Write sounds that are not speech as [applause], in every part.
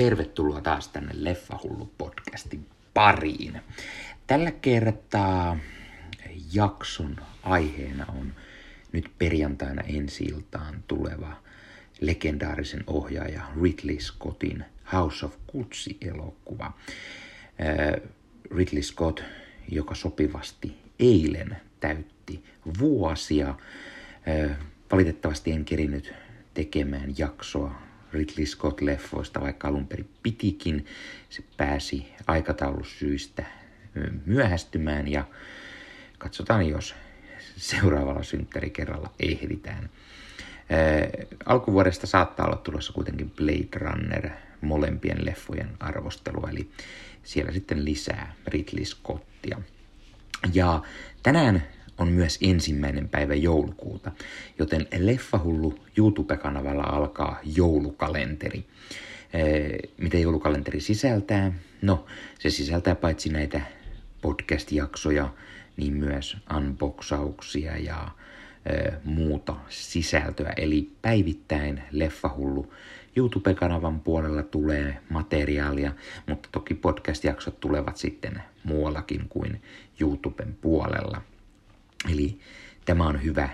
tervetuloa taas tänne Leffahullu podcastin pariin. Tällä kertaa jakson aiheena on nyt perjantaina ensi iltaan tuleva legendaarisen ohjaaja Ridley Scottin House of Gucci-elokuva. Äh, Ridley Scott, joka sopivasti eilen täytti vuosia. Äh, valitettavasti en kerinyt tekemään jaksoa Ridley Scott-leffoista, vaikka alun perin pitikin. Se pääsi aikataulusyistä myöhästymään ja katsotaan, jos seuraavalla synttärikerralla ehditään. Ää, alkuvuodesta saattaa olla tulossa kuitenkin Blade Runner molempien leffojen arvostelu, eli siellä sitten lisää Ridley Scottia. Ja tänään on myös ensimmäinen päivä joulukuuta, joten Leffahullu YouTube-kanavalla alkaa joulukalenteri. Mitä joulukalenteri sisältää? No, se sisältää paitsi näitä podcast-jaksoja, niin myös unboxauksia ja muuta sisältöä. Eli päivittäin Leffahullu YouTube-kanavan puolella tulee materiaalia, mutta toki podcast-jaksot tulevat sitten muuallakin kuin YouTuben puolella. Eli tämä on hyvä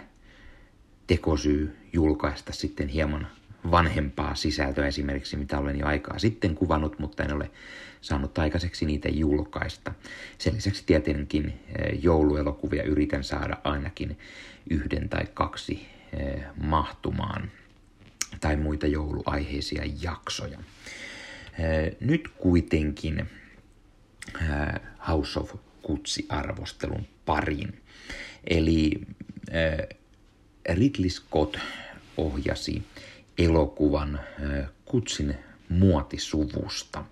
tekosyy julkaista sitten hieman vanhempaa sisältöä esimerkiksi, mitä olen jo aikaa sitten kuvannut, mutta en ole saanut aikaiseksi niitä julkaista. Sen lisäksi tietenkin eh, jouluelokuvia yritän saada ainakin yhden tai kaksi eh, mahtumaan tai muita jouluaiheisia jaksoja. Eh, nyt kuitenkin House of Kutsi-arvostelun pariin. Eli äh, Ridley Scott ohjasi elokuvan äh, Kutsin muotisuvusta.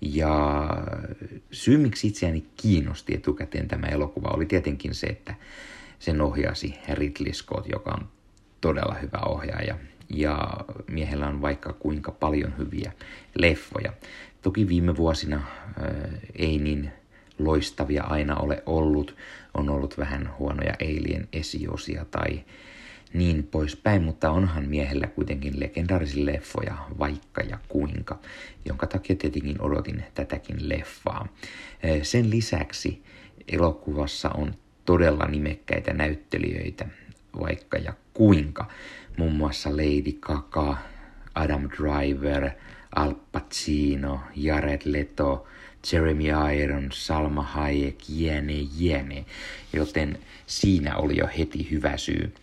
Ja syy, miksi itseäni kiinnosti etukäteen tämä elokuva, oli tietenkin se, että sen ohjasi Ridley Scott, joka on todella hyvä ohjaaja. Ja miehellä on vaikka kuinka paljon hyviä leffoja. Toki viime vuosina äh, ei niin loistavia aina ole ollut. On ollut vähän huonoja Alien esiosia tai niin poispäin, mutta onhan miehellä kuitenkin legendaarisia leffoja vaikka ja kuinka, jonka takia tietenkin odotin tätäkin leffaa. Sen lisäksi elokuvassa on todella nimekkäitä näyttelijöitä vaikka ja kuinka, muun muassa Lady Gaga, Adam Driver, Al Pacino, Jared Leto, Jeremy Irons, Salma Hayek, jene, jene. Joten siinä oli jo heti hyvä syy,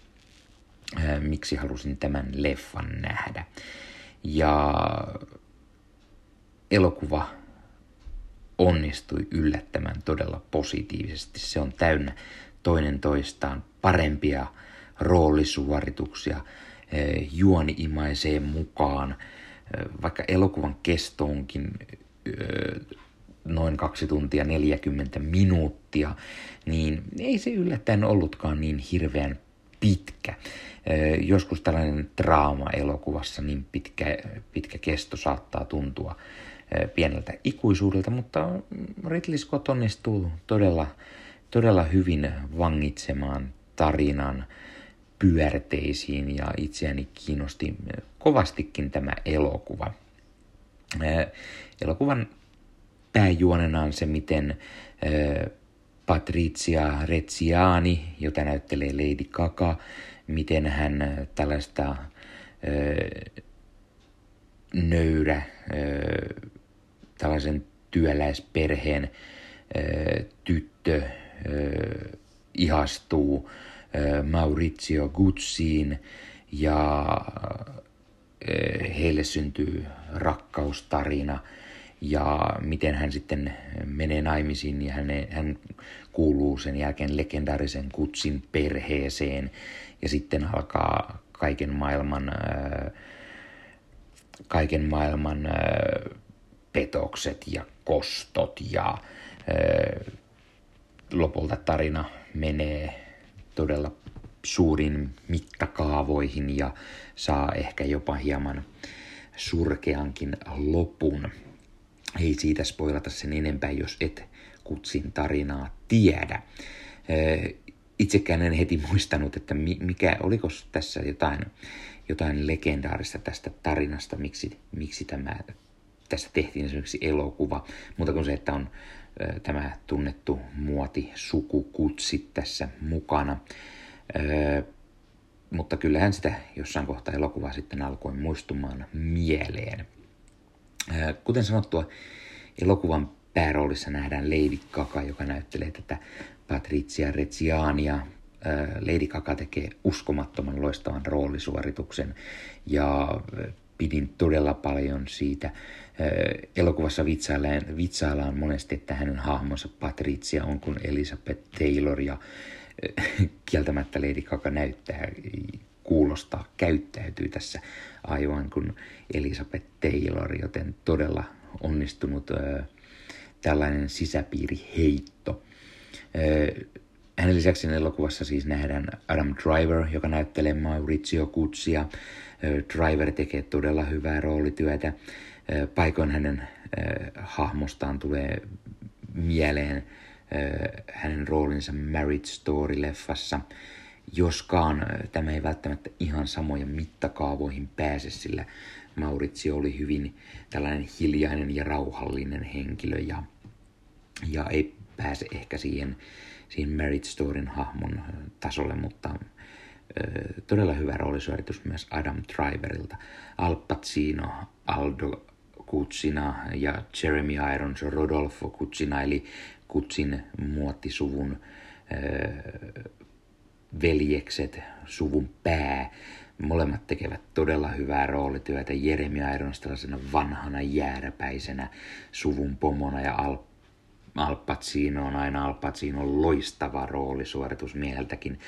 miksi halusin tämän leffan nähdä. Ja elokuva onnistui yllättämään todella positiivisesti. Se on täynnä toinen toistaan parempia roolisuorituksia, juoni imaisee mukaan, vaikka elokuvan kesto onkin noin kaksi tuntia 40 minuuttia, niin ei se yllättäen ollutkaan niin hirveän pitkä. Joskus tällainen draama elokuvassa niin pitkä, pitkä kesto saattaa tuntua pieneltä ikuisuudelta, mutta Ridley Scott onnistuu todella, todella hyvin vangitsemaan tarinan pyörteisiin ja itseäni kiinnosti kovastikin tämä elokuva. Elokuvan pääjuonena on se, miten Patricia Rezziani, jota näyttelee Lady Gaga, miten hän tällaista nöyrä, tällaisen työläisperheen tyttö ihastuu Maurizio Gucciin ja heille syntyy rakkaustarina – ja miten hän sitten menee naimisiin ja hän, hän kuuluu sen jälkeen legendaarisen kutsin perheeseen ja sitten alkaa kaiken maailman, äh, kaiken maailman äh, petokset ja kostot ja äh, lopulta tarina menee todella suurin mittakaavoihin ja saa ehkä jopa hieman surkeankin lopun. Ei siitä spoilata sen enempää, jos et kutsin tarinaa tiedä. Itsekään en heti muistanut, että mikä, oliko tässä jotain, jotain legendaarista tästä tarinasta, miksi, miksi tämä tästä tehtiin esimerkiksi elokuva, mutta kun se, että on tämä tunnettu muoti sukukutsi tässä mukana. Mutta kyllähän sitä jossain kohtaa elokuvaa sitten alkoi muistumaan mieleen. Kuten sanottua, elokuvan pääroolissa nähdään Lady Gaga, joka näyttelee tätä Patricia Reggiania. Lady Gaga tekee uskomattoman loistavan roolisuorituksen ja pidin todella paljon siitä. Elokuvassa vitsaillaan, vitsaillaan monesti, että hänen hahmonsa Patricia on kuin Elizabeth Taylor ja kieltämättä Lady Gaga näyttää, kuulostaa, käyttäytyy tässä aivan kuin Elizabeth Taylor, joten todella onnistunut tällainen sisäpiiriheitto. Hänen lisäksi elokuvassa siis nähdään Adam Driver, joka näyttelee Maurizio Kutsia. Driver tekee todella hyvää roolityötä. Paikoin hänen hahmostaan tulee mieleen hänen roolinsa Marriage Story-leffassa, joskaan tämä ei välttämättä ihan samojen mittakaavoihin pääse, sillä Maurizio oli hyvin tällainen hiljainen ja rauhallinen henkilö ja, ja ei pääse ehkä siihen, siihen Marriage Storyn hahmon tasolle, mutta todella hyvä roolisuoritus myös Adam Driverilta. Al Pacino, Aldo Kutsina ja Jeremy Irons Rodolfo Kutsina, eli Kutsin muottisuvun veljekset, suvun pää. Molemmat tekevät todella hyvää roolityötä. Jeremy Irons tällaisena vanhana jääräpäisenä suvun pomona ja Al, Al Pacino on aina Al Pacino loistava roolisuoritus mieltäkin.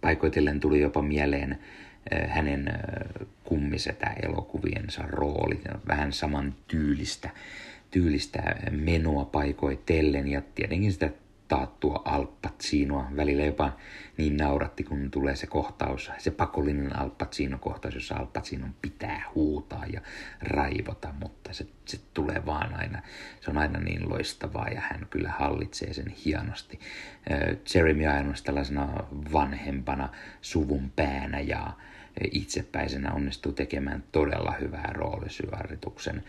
Paikoitellen tuli jopa mieleen hänen kummisetä elokuviensa rooli, vähän saman tyylistä tyylistä menoa paikoitellen ja tietenkin sitä taattua alppatsiinoa. Välillä jopa niin nauratti, kun tulee se kohtaus, se pakollinen alppatsiino-kohtaus, jossa alppatsiinon pitää huutaa ja raivota, mutta se, se tulee vaan aina, se on aina niin loistavaa ja hän kyllä hallitsee sen hienosti. Jeremy Irons tällaisena vanhempana suvun päänä ja itsepäisenä onnistuu tekemään todella hyvää roolisyvarituksen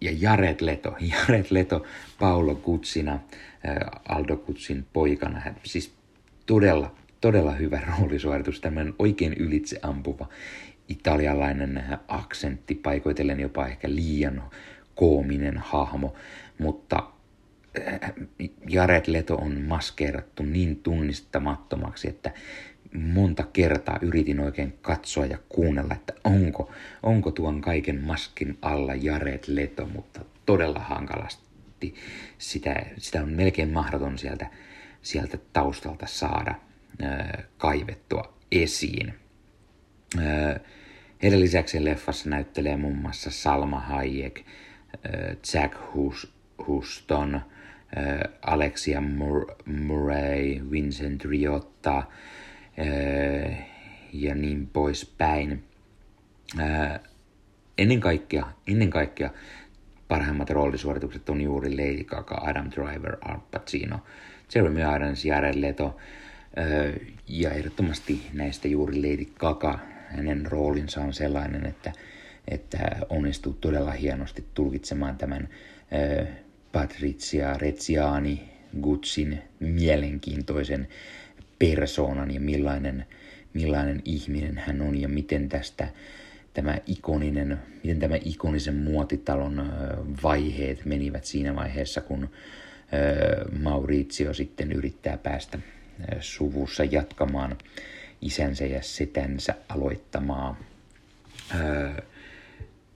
ja Jared Leto, [laughs] Jared Leto Paolo Kutsina, äh, Aldo Kutsin poikana. Hän, siis todella, todella hyvä [laughs] roolisuoritus, tämmöinen oikein ylitse ampuva italialainen aksentti, paikoitellen jopa ehkä liian koominen hahmo, mutta äh, Jared Leto on maskeerattu niin tunnistamattomaksi, että monta kertaa yritin oikein katsoa ja kuunnella, että onko, onko tuon kaiken maskin alla Jared Leto, mutta todella hankalasti sitä, sitä on melkein mahdoton sieltä, sieltä taustalta saada ää, kaivettua esiin. Ää, heidän lisäksi leffassa näyttelee muun muassa Salma Hayek, Jack Huston, ää, Alexia Mur- Murray, Vincent Riotta, ja niin poispäin. Ennen kaikkea, ennen kaikkea parhaimmat roolisuoritukset on juuri Lady Gaga, Adam Driver, Al Pacino, Jeremy Irons, Jared Leto. Ja ehdottomasti näistä juuri Lady Gaga, hänen roolinsa on sellainen, että, että onnistuu todella hienosti tulkitsemaan tämän Patricia Reggiani Gutsin mielenkiintoisen persoonan ja millainen, millainen ihminen hän on ja miten tästä tämä ikoninen, miten tämä ikonisen muotitalon vaiheet menivät siinä vaiheessa, kun Maurizio sitten yrittää päästä suvussa jatkamaan isänsä ja setänsä aloittamaa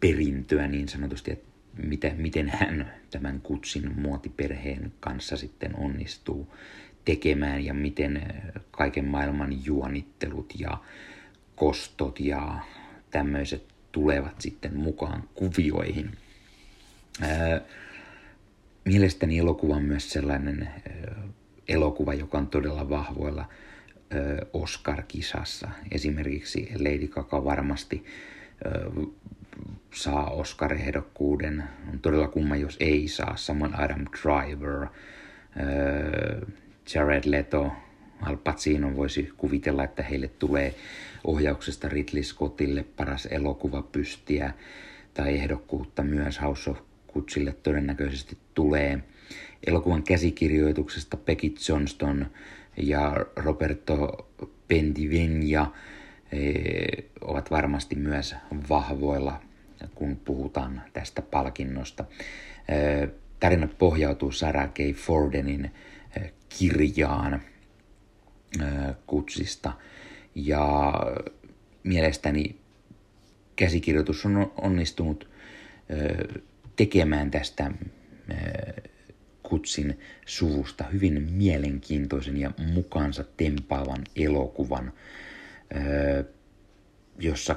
perintöä niin sanotusti, että miten, miten hän tämän kutsin muotiperheen kanssa sitten onnistuu tekemään ja miten kaiken maailman juonittelut ja kostot ja tämmöiset tulevat sitten mukaan kuvioihin. Mielestäni elokuva on myös sellainen elokuva, joka on todella vahvoilla Oscar-kisassa. Esimerkiksi Lady Gaga varmasti saa Oscar-ehdokkuuden. On todella kumma, jos ei saa. Samoin Adam Driver, Jared Leto, Al Pacino voisi kuvitella, että heille tulee ohjauksesta Ridley Scottille paras elokuva pystiä. tai ehdokkuutta myös House of Kutsille todennäköisesti tulee. Elokuvan käsikirjoituksesta Becky Johnston ja Roberto Pendivenia eh, ovat varmasti myös vahvoilla, kun puhutaan tästä palkinnosta. Eh, tarina pohjautuu Sarah K. Fordenin kirjaan kutsista ja mielestäni käsikirjoitus on onnistunut tekemään tästä Kutsin suvusta hyvin mielenkiintoisen ja mukaansa tempaavan elokuvan, jossa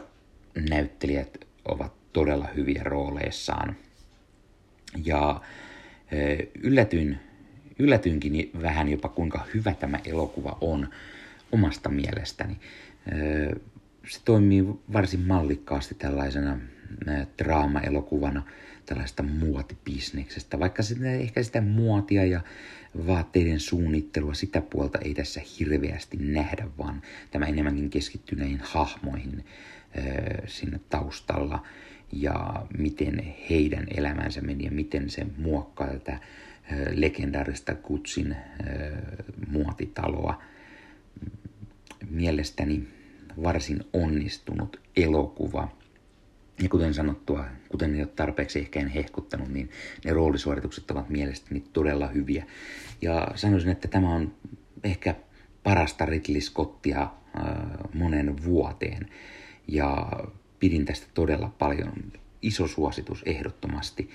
näyttelijät ovat todella hyviä rooleissaan. Ja yllätyin, yllätyinkin vähän jopa kuinka hyvä tämä elokuva on omasta mielestäni. Se toimii varsin mallikkaasti tällaisena draama-elokuvana tällaista muotibisneksestä, vaikka sitä, ehkä sitä muotia ja vaatteiden suunnittelua, sitä puolta ei tässä hirveästi nähdä, vaan tämä enemmänkin keskittyy näihin hahmoihin sinne taustalla ja miten heidän elämänsä meni ja miten se muokkaa tätä legendaarista Kutsin muotitaloa. Mielestäni varsin onnistunut elokuva – ja kuten sanottua, kuten jo tarpeeksi ehkä en hehkuttanut, niin ne roolisuoritukset ovat mielestäni todella hyviä. Ja sanoisin, että tämä on ehkä parasta Ridley Scottia äh, monen vuoteen. Ja pidin tästä todella paljon. Iso suositus ehdottomasti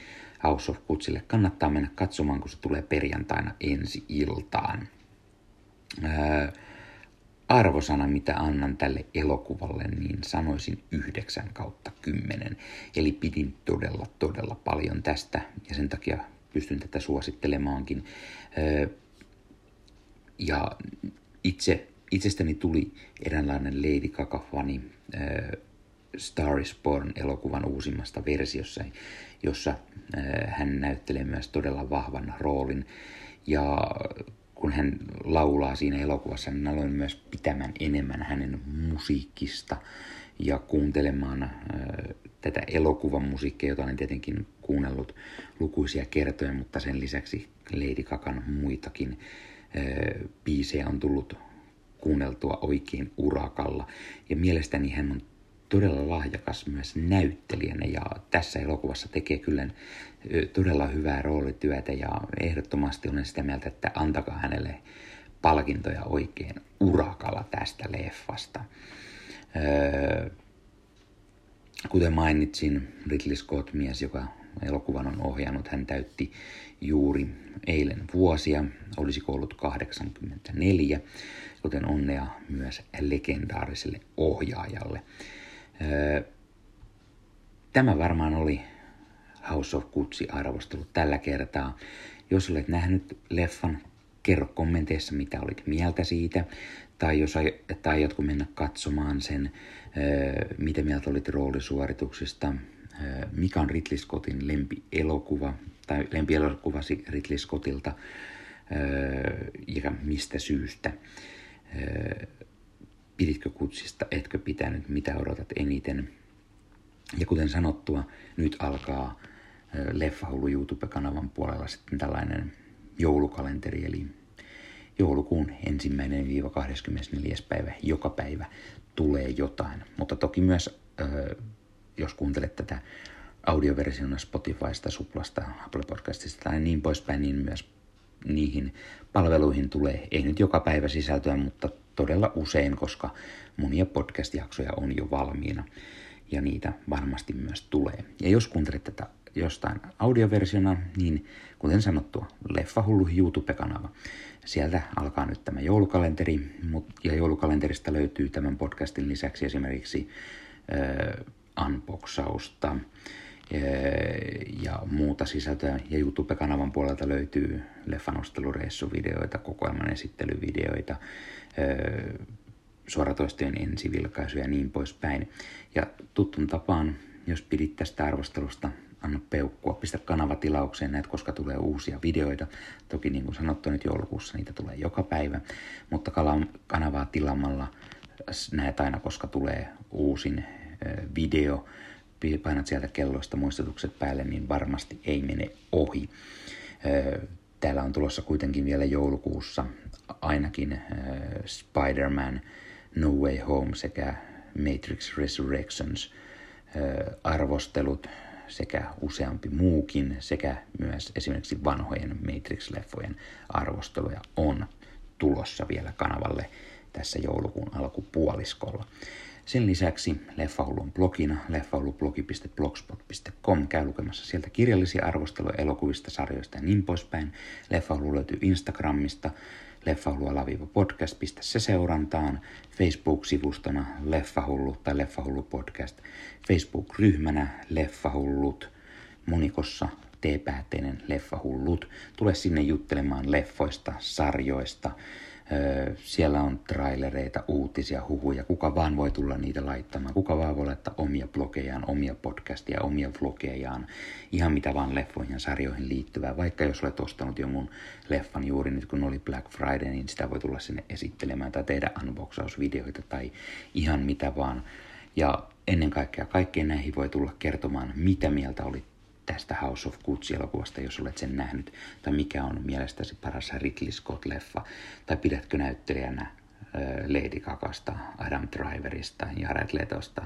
House of Kutsille. Kannattaa mennä katsomaan, kun se tulee perjantaina ensi iltaan. Äh, arvosana, mitä annan tälle elokuvalle, niin sanoisin 9 kautta 10. Eli pidin todella, todella paljon tästä ja sen takia pystyn tätä suosittelemaankin. Ja itse, itsestäni tuli eräänlainen Lady Gaga-fani Star is Born-elokuvan uusimmasta versiossa, jossa hän näyttelee myös todella vahvan roolin. Ja kun hän laulaa siinä elokuvassa, niin aloin myös pitämään enemmän hänen musiikista ja kuuntelemaan äh, tätä elokuvan musiikkia, jota olen tietenkin kuunnellut lukuisia kertoja, mutta sen lisäksi Lady Gagan muitakin äh, biisejä on tullut kuunneltua oikein urakalla. Ja mielestäni hän on todella lahjakas myös näyttelijänä ja tässä elokuvassa tekee kyllä todella hyvää roolityötä ja ehdottomasti olen sitä mieltä, että antakaa hänelle palkintoja oikein urakalla tästä leffasta. kuten mainitsin, Ridley Scott, mies, joka elokuvan on ohjannut, hän täytti juuri eilen vuosia, olisi ollut 84, joten onnea myös legendaariselle ohjaajalle. Tämä varmaan oli House of Kutsi arvostelut tällä kertaa. Jos olet nähnyt leffan, kerro kommenteissa, mitä olit mieltä siitä, tai jos aiotko mennä katsomaan sen, mitä mieltä olit roolisuorituksista, mikä on Ridley Scottin lempielokuva, tai lempielokuvasi Ridley Scottilta, ja mistä syystä piditkö kutsista, etkö pitänyt, mitä odotat eniten. Ja kuten sanottua, nyt alkaa Leffahullu YouTube-kanavan puolella sitten tällainen joulukalenteri, eli joulukuun ensimmäinen 24. päivä, joka päivä tulee jotain. Mutta toki myös, jos kuuntelet tätä audioversiona Spotifysta, Suplasta, Apple Podcastista tai niin poispäin, niin myös niihin palveluihin tulee, ei nyt joka päivä sisältöä, mutta todella usein, koska monia podcast-jaksoja on jo valmiina ja niitä varmasti myös tulee. Ja jos kuuntelet tätä jostain audioversiona, niin kuten sanottua, Leffahullu YouTube-kanava. Sieltä alkaa nyt tämä joulukalenteri, ja joulukalenterista löytyy tämän podcastin lisäksi esimerkiksi äh, unboxausta äh, ja muuta sisältöä. Ja YouTube-kanavan puolelta löytyy leffanostelureissuvideoita, kokoelman esittelyvideoita, suoratoistojen ensivilkaisuja ja niin poispäin. Ja tuttun tapaan, jos pidit tästä arvostelusta, anna peukkua, pistä kanava tilaukseen, näet koska tulee uusia videoita. Toki niin kuin sanottu nyt joulukuussa niitä tulee joka päivä, mutta kanavaa tilaamalla näet aina koska tulee uusin video painat sieltä kelloista muistutukset päälle, niin varmasti ei mene ohi. Täällä on tulossa kuitenkin vielä joulukuussa ainakin Spider-Man No Way Home sekä Matrix Resurrections arvostelut sekä useampi muukin sekä myös esimerkiksi vanhojen Matrix-leffojen arvosteluja on tulossa vielä kanavalle tässä joulukuun alkupuoliskolla. Sen lisäksi Leffahullu on blogina leffahullublogi.blogspot.com. Käy lukemassa sieltä kirjallisia arvosteluja elokuvista, sarjoista ja niin poispäin. Leffahullu löytyy Instagramista leffahullu podcast, pistä se seurantaan. Facebook-sivustona Leffahullu tai Leffahullu podcast. Facebook-ryhmänä Leffahullut. Monikossa T-päätteinen Leffahullut. Tule sinne juttelemaan leffoista, sarjoista, siellä on trailereita, uutisia, huhuja. Kuka vaan voi tulla niitä laittamaan. Kuka vaan voi laittaa omia blogejaan, omia podcastia, omia vlogejaan. Ihan mitä vaan leffoihin ja sarjoihin liittyvää. Vaikka jos olet ostanut jo mun leffan juuri nyt kun oli Black Friday, niin sitä voi tulla sinne esittelemään tai tehdä unboxausvideoita tai ihan mitä vaan. Ja ennen kaikkea kaikkeen näihin voi tulla kertomaan, mitä mieltä olit tästä House of Gucci-elokuvasta, jos olet sen nähnyt, tai mikä on mielestäsi paras Ridley Scott-leffa, tai pidätkö näyttelijänä Lady Gagasta, Adam Driverista, Jared Letosta,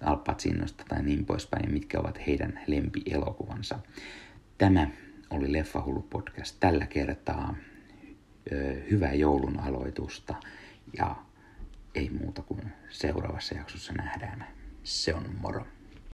Al Pacinosta tai niin poispäin, ja mitkä ovat heidän lempielokuvansa. Tämä oli Leffahullu podcast tällä kertaa. Hyvää joulun aloitusta ja ei muuta kuin seuraavassa jaksossa nähdään. Se on moro.